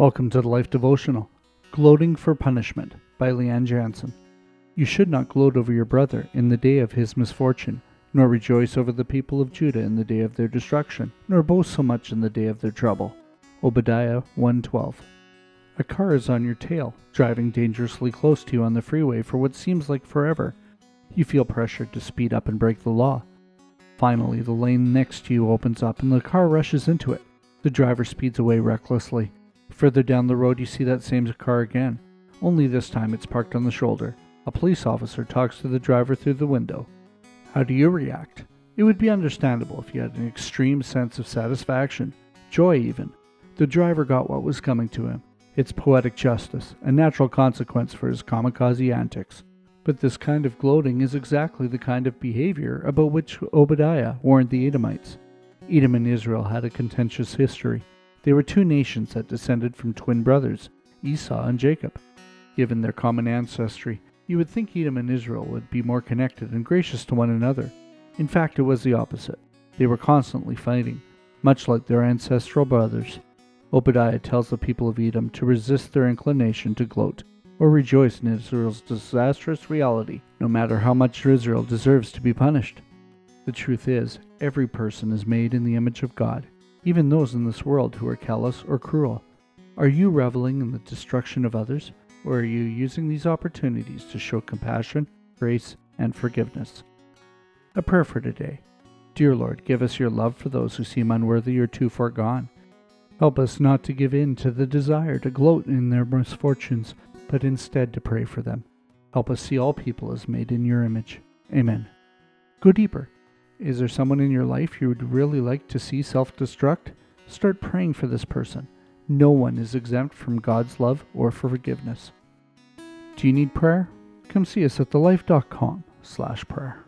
Welcome to the Life Devotional Gloating for Punishment by Leanne Janzen. You should not gloat over your brother in the day of his misfortune, nor rejoice over the people of Judah in the day of their destruction, nor boast so much in the day of their trouble. Obadiah 1:12. A car is on your tail, driving dangerously close to you on the freeway for what seems like forever. You feel pressured to speed up and break the law. Finally, the lane next to you opens up and the car rushes into it. The driver speeds away recklessly. Further down the road, you see that same car again, only this time it's parked on the shoulder. A police officer talks to the driver through the window. How do you react? It would be understandable if you had an extreme sense of satisfaction, joy even. The driver got what was coming to him. It's poetic justice, a natural consequence for his kamikaze antics. But this kind of gloating is exactly the kind of behavior about which Obadiah warned the Edomites. Edom and Israel had a contentious history. They were two nations that descended from twin brothers, Esau and Jacob. Given their common ancestry, you would think Edom and Israel would be more connected and gracious to one another. In fact, it was the opposite. They were constantly fighting, much like their ancestral brothers. Obadiah tells the people of Edom to resist their inclination to gloat or rejoice in Israel's disastrous reality, no matter how much Israel deserves to be punished. The truth is, every person is made in the image of God, even those in this world who are callous or cruel. Are you reveling in the destruction of others, or are you using these opportunities to show compassion, grace, and forgiveness? A prayer for today. Dear Lord, give us your love for those who seem unworthy or too far gone. Help us not to give in to the desire to gloat in their misfortunes, but instead to pray for them. Help us see all people as made in your image. Amen. Go deeper. Is there someone in your life you would really like to see self destruct? Start praying for this person. No one is exempt from God's love or forgiveness. Do you need prayer? Come see us at thelife.com slash prayer.